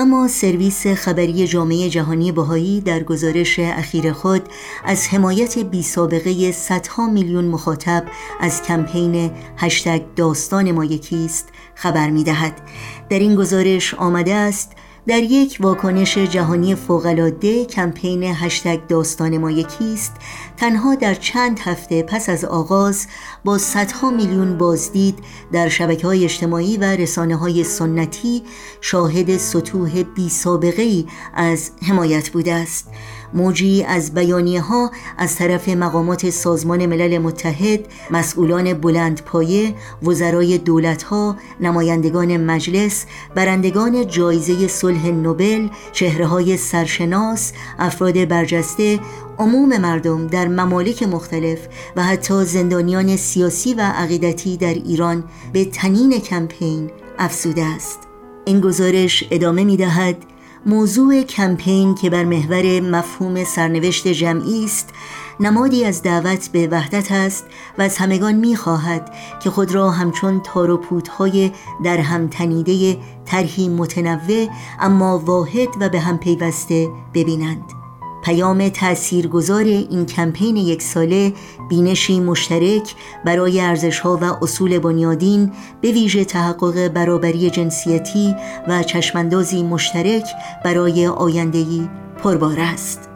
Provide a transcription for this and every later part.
و ما سرویس خبری جامعه جهانی بهایی در گزارش اخیر خود از حمایت بی سابقه صدها میلیون مخاطب از کمپین هشتگ داستان ما یکیست خبر می دهد. در این گزارش آمده است در یک واکنش جهانی فوقالعاده کمپین هشتگ داستان ما یکیست. تنها در چند هفته پس از آغاز با صدها میلیون بازدید در شبکه های اجتماعی و رسانه های سنتی شاهد سطوح بی سابقه ای از حمایت بوده است. موجی از بیانیه ها از طرف مقامات سازمان ملل متحد مسئولان بلند پایه وزرای دولت ها نمایندگان مجلس برندگان جایزه صلح نوبل چهره های سرشناس افراد برجسته عموم مردم در ممالک مختلف و حتی زندانیان سیاسی و عقیدتی در ایران به تنین کمپین افسوده است. این گزارش ادامه می دهد موضوع کمپین که بر محور مفهوم سرنوشت جمعی است نمادی از دعوت به وحدت است و از همگان می‌خواهد که خود را همچون تار و پودهای در هم تنیده طرحی متنوع اما واحد و به هم پیوسته ببینند. پیام تاثیرگذار این کمپین یک ساله بینشی مشترک برای ارزشها و اصول بنیادین به ویژه تحقق برابری جنسیتی و چشماندازی مشترک برای آیندهی پربار است.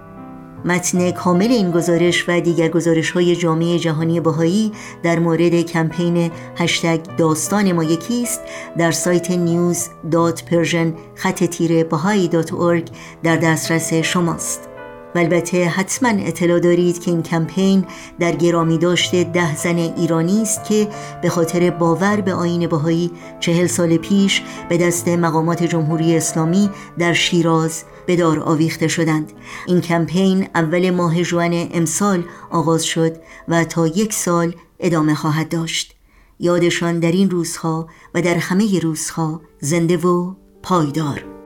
متن کامل این گزارش و دیگر گزارش های جامعه جهانی بهایی در مورد کمپین هشتگ داستان ما یکیست در سایت news.persian خط تیره در دسترس شماست. و البته حتما اطلاع دارید که این کمپین در گرامی داشته ده زن ایرانی است که به خاطر باور به آین بهایی چهل سال پیش به دست مقامات جمهوری اسلامی در شیراز به دار آویخته شدند. این کمپین اول ماه جوان امسال آغاز شد و تا یک سال ادامه خواهد داشت. یادشان در این روزها و در همه روزها زنده و پایدار.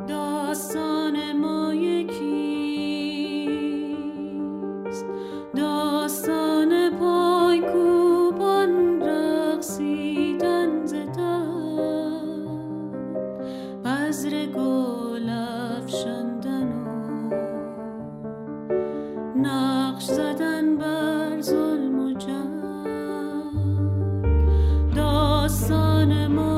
نقش زدن بر ظلم و جنگ. داستان ما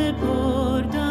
se borda